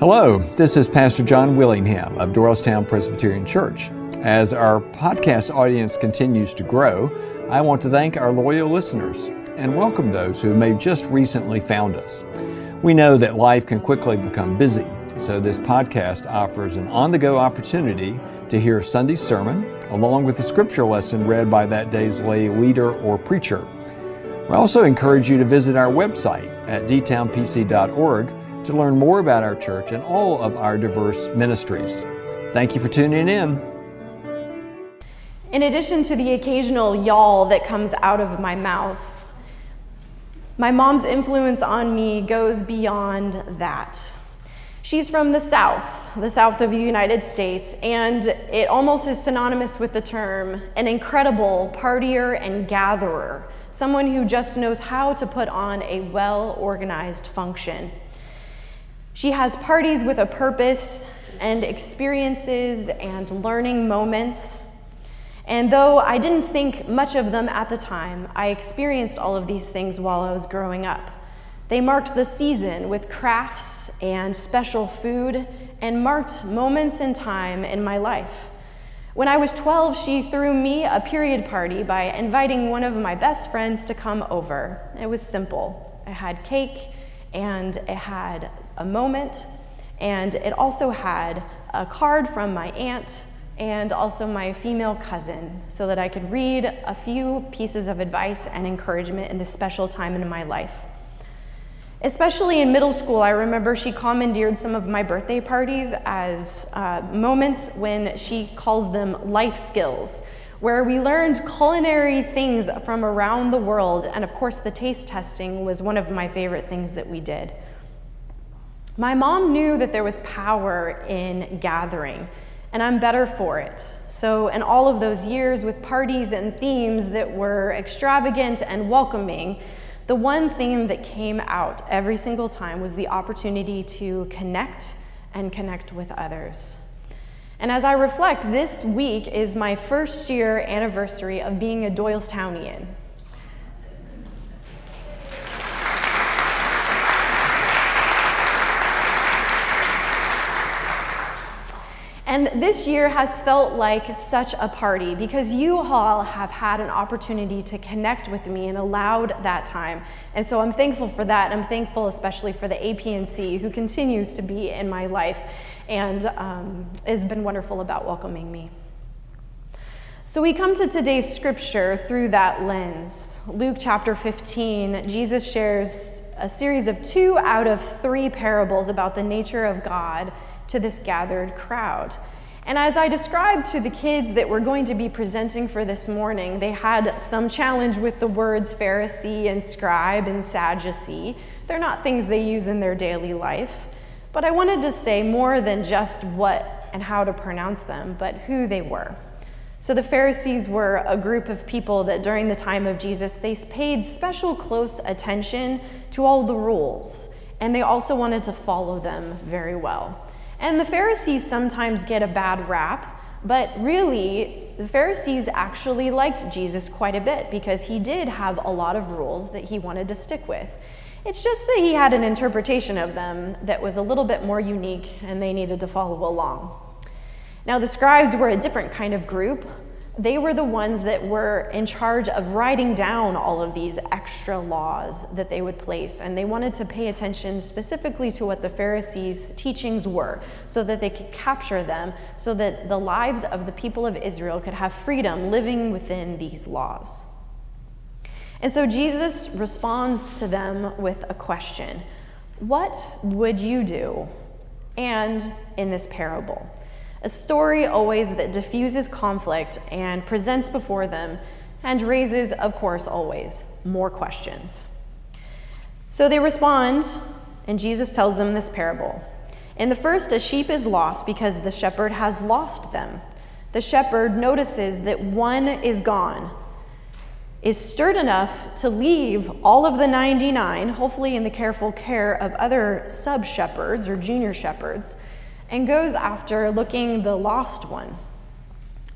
Hello, this is Pastor John Willingham of Doylestown Presbyterian Church. As our podcast audience continues to grow, I want to thank our loyal listeners and welcome those who may have just recently found us. We know that life can quickly become busy, so this podcast offers an on the go opportunity to hear Sunday's sermon along with the scripture lesson read by that day's lay leader or preacher. We also encourage you to visit our website at dtownpc.org to learn more about our church and all of our diverse ministries. Thank you for tuning in. In addition to the occasional y'all that comes out of my mouth, my mom's influence on me goes beyond that. She's from the South, the South of the United States, and it almost is synonymous with the term an incredible partier and gatherer, someone who just knows how to put on a well organized function. She has parties with a purpose and experiences and learning moments. And though I didn't think much of them at the time, I experienced all of these things while I was growing up. They marked the season with crafts and special food and marked moments in time in my life. When I was 12, she threw me a period party by inviting one of my best friends to come over. It was simple. I had cake and it had a moment, and it also had a card from my aunt and also my female cousin so that I could read a few pieces of advice and encouragement in this special time in my life. Especially in middle school, I remember she commandeered some of my birthday parties as uh, moments when she calls them life skills, where we learned culinary things from around the world. And of course, the taste testing was one of my favorite things that we did. My mom knew that there was power in gathering, and I'm better for it. So, in all of those years with parties and themes that were extravagant and welcoming, the one theme that came out every single time was the opportunity to connect and connect with others. And as I reflect, this week is my first year anniversary of being a Doylestown And this year has felt like such a party because you all have had an opportunity to connect with me and allowed that time. And so I'm thankful for that. I'm thankful especially for the APNC who continues to be in my life and um, has been wonderful about welcoming me. So we come to today's scripture through that lens. Luke chapter 15, Jesus shares a series of two out of three parables about the nature of God to this gathered crowd. And as I described to the kids that we're going to be presenting for this morning, they had some challenge with the words Pharisee and scribe and Sadducee. They're not things they use in their daily life. But I wanted to say more than just what and how to pronounce them, but who they were. So the Pharisees were a group of people that during the time of Jesus, they paid special close attention to all the rules, and they also wanted to follow them very well. And the Pharisees sometimes get a bad rap, but really, the Pharisees actually liked Jesus quite a bit because he did have a lot of rules that he wanted to stick with. It's just that he had an interpretation of them that was a little bit more unique and they needed to follow along. Now, the scribes were a different kind of group. They were the ones that were in charge of writing down all of these extra laws that they would place, and they wanted to pay attention specifically to what the Pharisees' teachings were so that they could capture them, so that the lives of the people of Israel could have freedom living within these laws. And so Jesus responds to them with a question What would you do? And in this parable. A story always that diffuses conflict and presents before them and raises, of course, always more questions. So they respond, and Jesus tells them this parable. In the first, a sheep is lost because the shepherd has lost them. The shepherd notices that one is gone, is stirred enough to leave all of the 99, hopefully in the careful care of other sub shepherds or junior shepherds and goes after looking the lost one.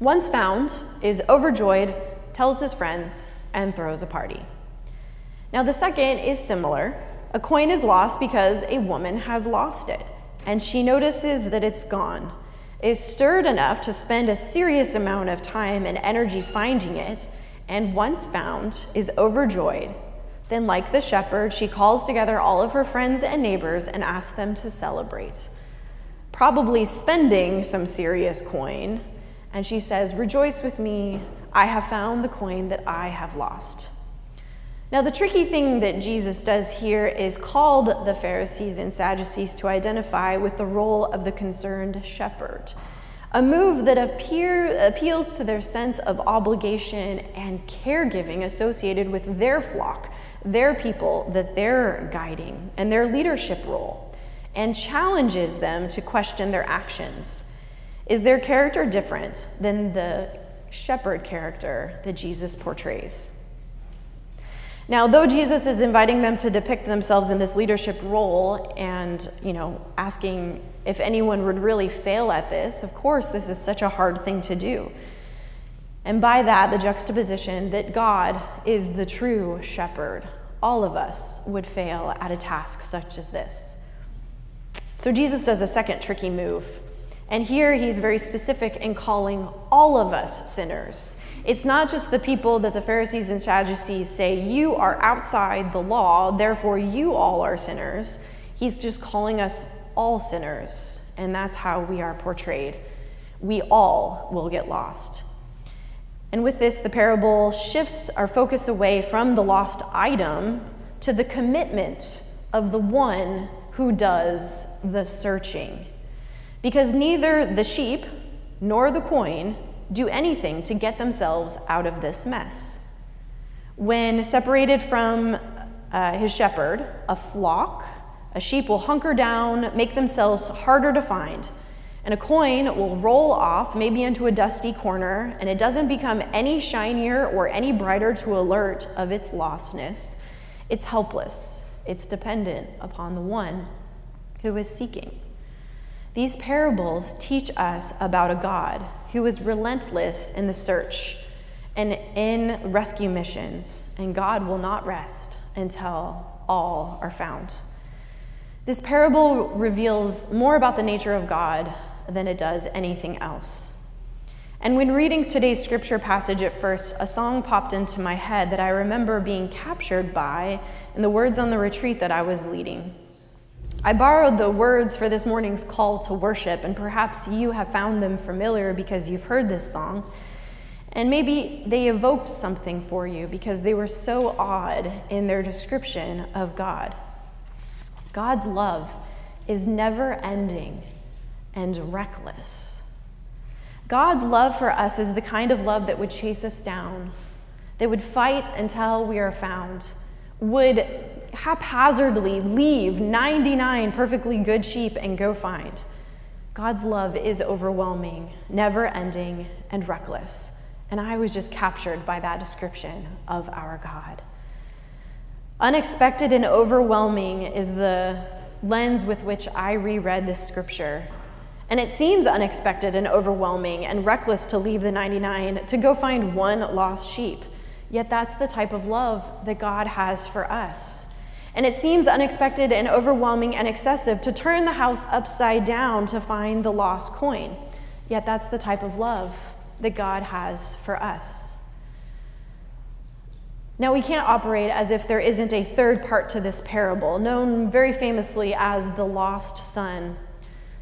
Once found, is overjoyed, tells his friends, and throws a party. Now, the second is similar. A coin is lost because a woman has lost it. and she notices that it's gone, is stirred enough to spend a serious amount of time and energy finding it, and once found, is overjoyed. Then, like the shepherd, she calls together all of her friends and neighbors and asks them to celebrate. Probably spending some serious coin, and she says, Rejoice with me, I have found the coin that I have lost. Now, the tricky thing that Jesus does here is called the Pharisees and Sadducees to identify with the role of the concerned shepherd, a move that appear, appeals to their sense of obligation and caregiving associated with their flock, their people that they're guiding, and their leadership role, and challenges them to question their actions. Is their character different than the shepherd character that Jesus portrays? Now, though Jesus is inviting them to depict themselves in this leadership role and, you know, asking if anyone would really fail at this, of course, this is such a hard thing to do. And by that, the juxtaposition that God is the true shepherd. All of us would fail at a task such as this. So Jesus does a second tricky move. And here he's very specific in calling all of us sinners it's not just the people that the Pharisees and Sadducees say, you are outside the law, therefore you all are sinners. He's just calling us all sinners, and that's how we are portrayed. We all will get lost. And with this, the parable shifts our focus away from the lost item to the commitment of the one who does the searching. Because neither the sheep nor the coin do anything to get themselves out of this mess. When separated from uh, his shepherd, a flock, a sheep will hunker down, make themselves harder to find, and a coin will roll off, maybe into a dusty corner, and it doesn't become any shinier or any brighter to alert of its lostness. It's helpless, it's dependent upon the one who is seeking. These parables teach us about a God who is relentless in the search and in rescue missions, and God will not rest until all are found. This parable reveals more about the nature of God than it does anything else. And when reading today's scripture passage at first, a song popped into my head that I remember being captured by in the words on the retreat that I was leading. I borrowed the words for this morning's call to worship, and perhaps you have found them familiar because you've heard this song. And maybe they evoked something for you because they were so odd in their description of God. God's love is never ending and reckless. God's love for us is the kind of love that would chase us down, that would fight until we are found, would haphazardly leave 99 perfectly good sheep and go find. God's love is overwhelming, never ending, and reckless. And I was just captured by that description of our God. Unexpected and overwhelming is the lens with which I reread this scripture. And it seems unexpected and overwhelming and reckless to leave the 99 to go find one lost sheep. Yet that's the type of love that God has for us. And it seems unexpected and overwhelming and excessive to turn the house upside down to find the lost coin. Yet that's the type of love that God has for us. Now, we can't operate as if there isn't a third part to this parable, known very famously as the lost son.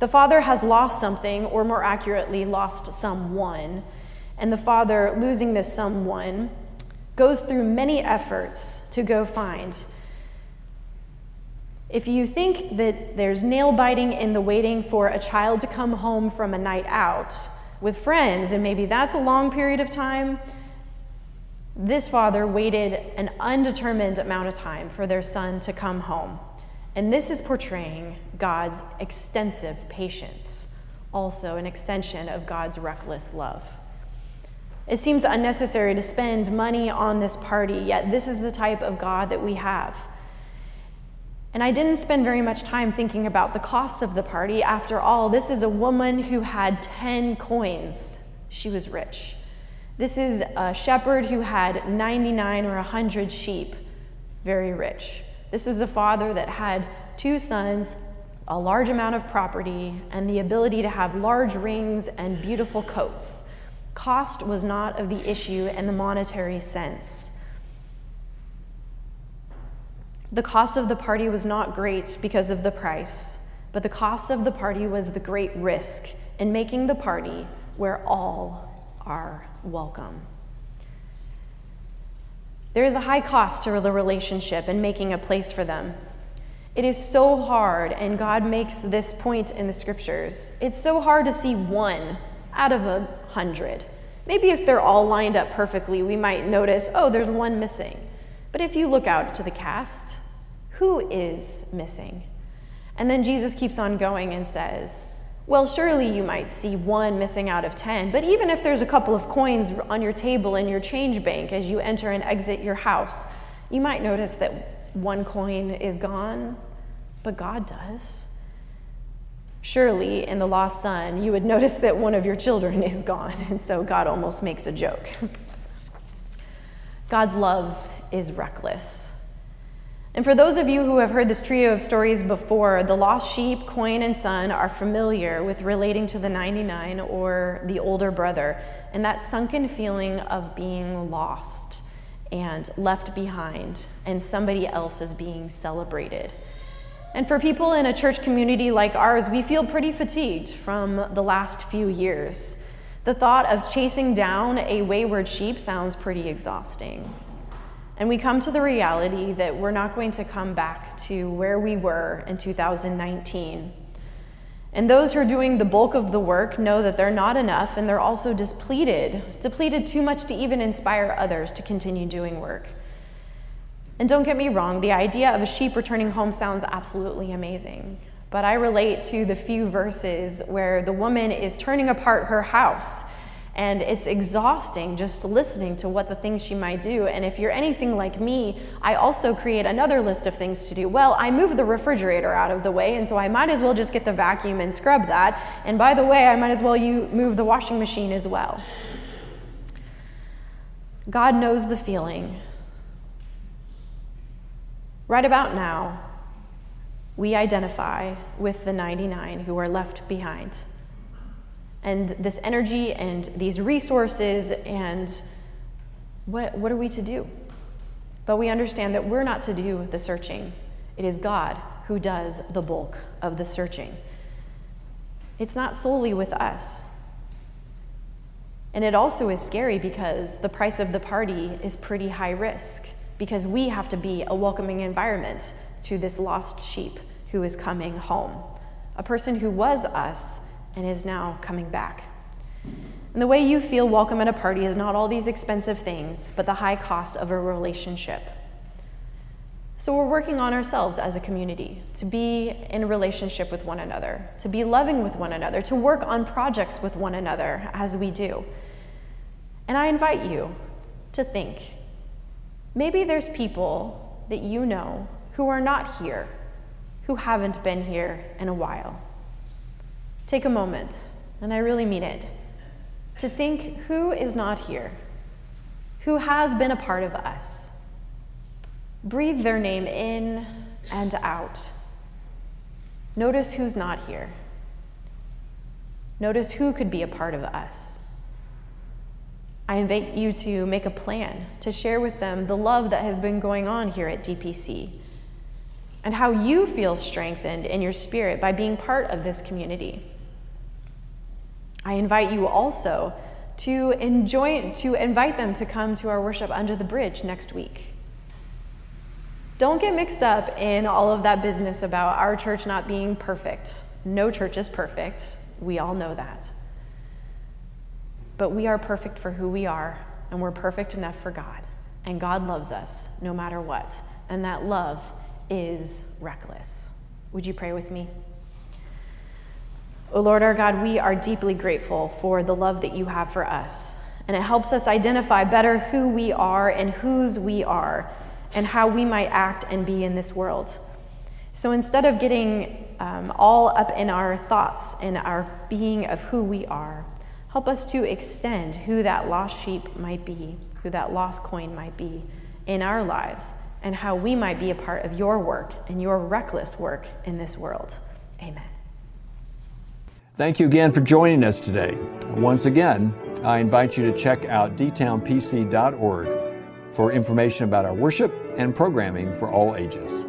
The father has lost something, or more accurately, lost someone. And the father, losing this someone, goes through many efforts to go find. If you think that there's nail biting in the waiting for a child to come home from a night out with friends, and maybe that's a long period of time, this father waited an undetermined amount of time for their son to come home. And this is portraying God's extensive patience, also an extension of God's reckless love. It seems unnecessary to spend money on this party, yet this is the type of God that we have. And I didn't spend very much time thinking about the cost of the party. After all, this is a woman who had 10 coins. She was rich. This is a shepherd who had 99 or 100 sheep, very rich. This was a father that had two sons, a large amount of property, and the ability to have large rings and beautiful coats. Cost was not of the issue in the monetary sense. The cost of the party was not great because of the price, but the cost of the party was the great risk in making the party where all are welcome. There is a high cost to the relationship and making a place for them. It is so hard, and God makes this point in the scriptures. It's so hard to see one out of a hundred. Maybe if they're all lined up perfectly, we might notice, oh, there's one missing. But if you look out to the cast, who is missing? And then Jesus keeps on going and says, well, surely you might see one missing out of 10, but even if there's a couple of coins on your table in your change bank as you enter and exit your house, you might notice that one coin is gone, but God does. Surely, in the lost son, you would notice that one of your children is gone, and so God almost makes a joke. God's love is reckless. And for those of you who have heard this trio of stories before, the lost sheep, coin, and son are familiar with relating to the 99 or the older brother and that sunken feeling of being lost and left behind, and somebody else is being celebrated. And for people in a church community like ours, we feel pretty fatigued from the last few years. The thought of chasing down a wayward sheep sounds pretty exhausting. And we come to the reality that we're not going to come back to where we were in 2019. And those who are doing the bulk of the work know that they're not enough and they're also depleted, depleted too much to even inspire others to continue doing work. And don't get me wrong, the idea of a sheep returning home sounds absolutely amazing. But I relate to the few verses where the woman is turning apart her house and it's exhausting just listening to what the things she might do. And if you're anything like me, I also create another list of things to do. Well, I move the refrigerator out of the way, and so I might as well just get the vacuum and scrub that. And by the way, I might as well you move the washing machine as well. God knows the feeling. Right about now, we identify with the 99 who are left behind and this energy and these resources and what, what are we to do? But we understand that we're not to do the searching. It is God who does the bulk of the searching. It's not solely with us. And it also is scary because the price of the party is pretty high risk because we have to be a welcoming environment to this lost sheep who is coming home. A person who was us and is now coming back. And the way you feel welcome at a party is not all these expensive things, but the high cost of a relationship. So we're working on ourselves as a community to be in relationship with one another, to be loving with one another, to work on projects with one another as we do. And I invite you to think maybe there's people that you know who are not here, who haven't been here in a while. Take a moment, and I really mean it, to think who is not here, who has been a part of us. Breathe their name in and out. Notice who's not here. Notice who could be a part of us. I invite you to make a plan to share with them the love that has been going on here at DPC and how you feel strengthened in your spirit by being part of this community. I invite you also to enjoy to invite them to come to our worship under the bridge next week. Don't get mixed up in all of that business about our church not being perfect. No church is perfect. We all know that. But we are perfect for who we are, and we're perfect enough for God. And God loves us no matter what. And that love is reckless. Would you pray with me? O oh Lord our God, we are deeply grateful for the love that you have for us. And it helps us identify better who we are and whose we are and how we might act and be in this world. So instead of getting um, all up in our thoughts and our being of who we are, help us to extend who that lost sheep might be, who that lost coin might be in our lives, and how we might be a part of your work and your reckless work in this world. Amen. Thank you again for joining us today. Once again, I invite you to check out dtownpc.org for information about our worship and programming for all ages.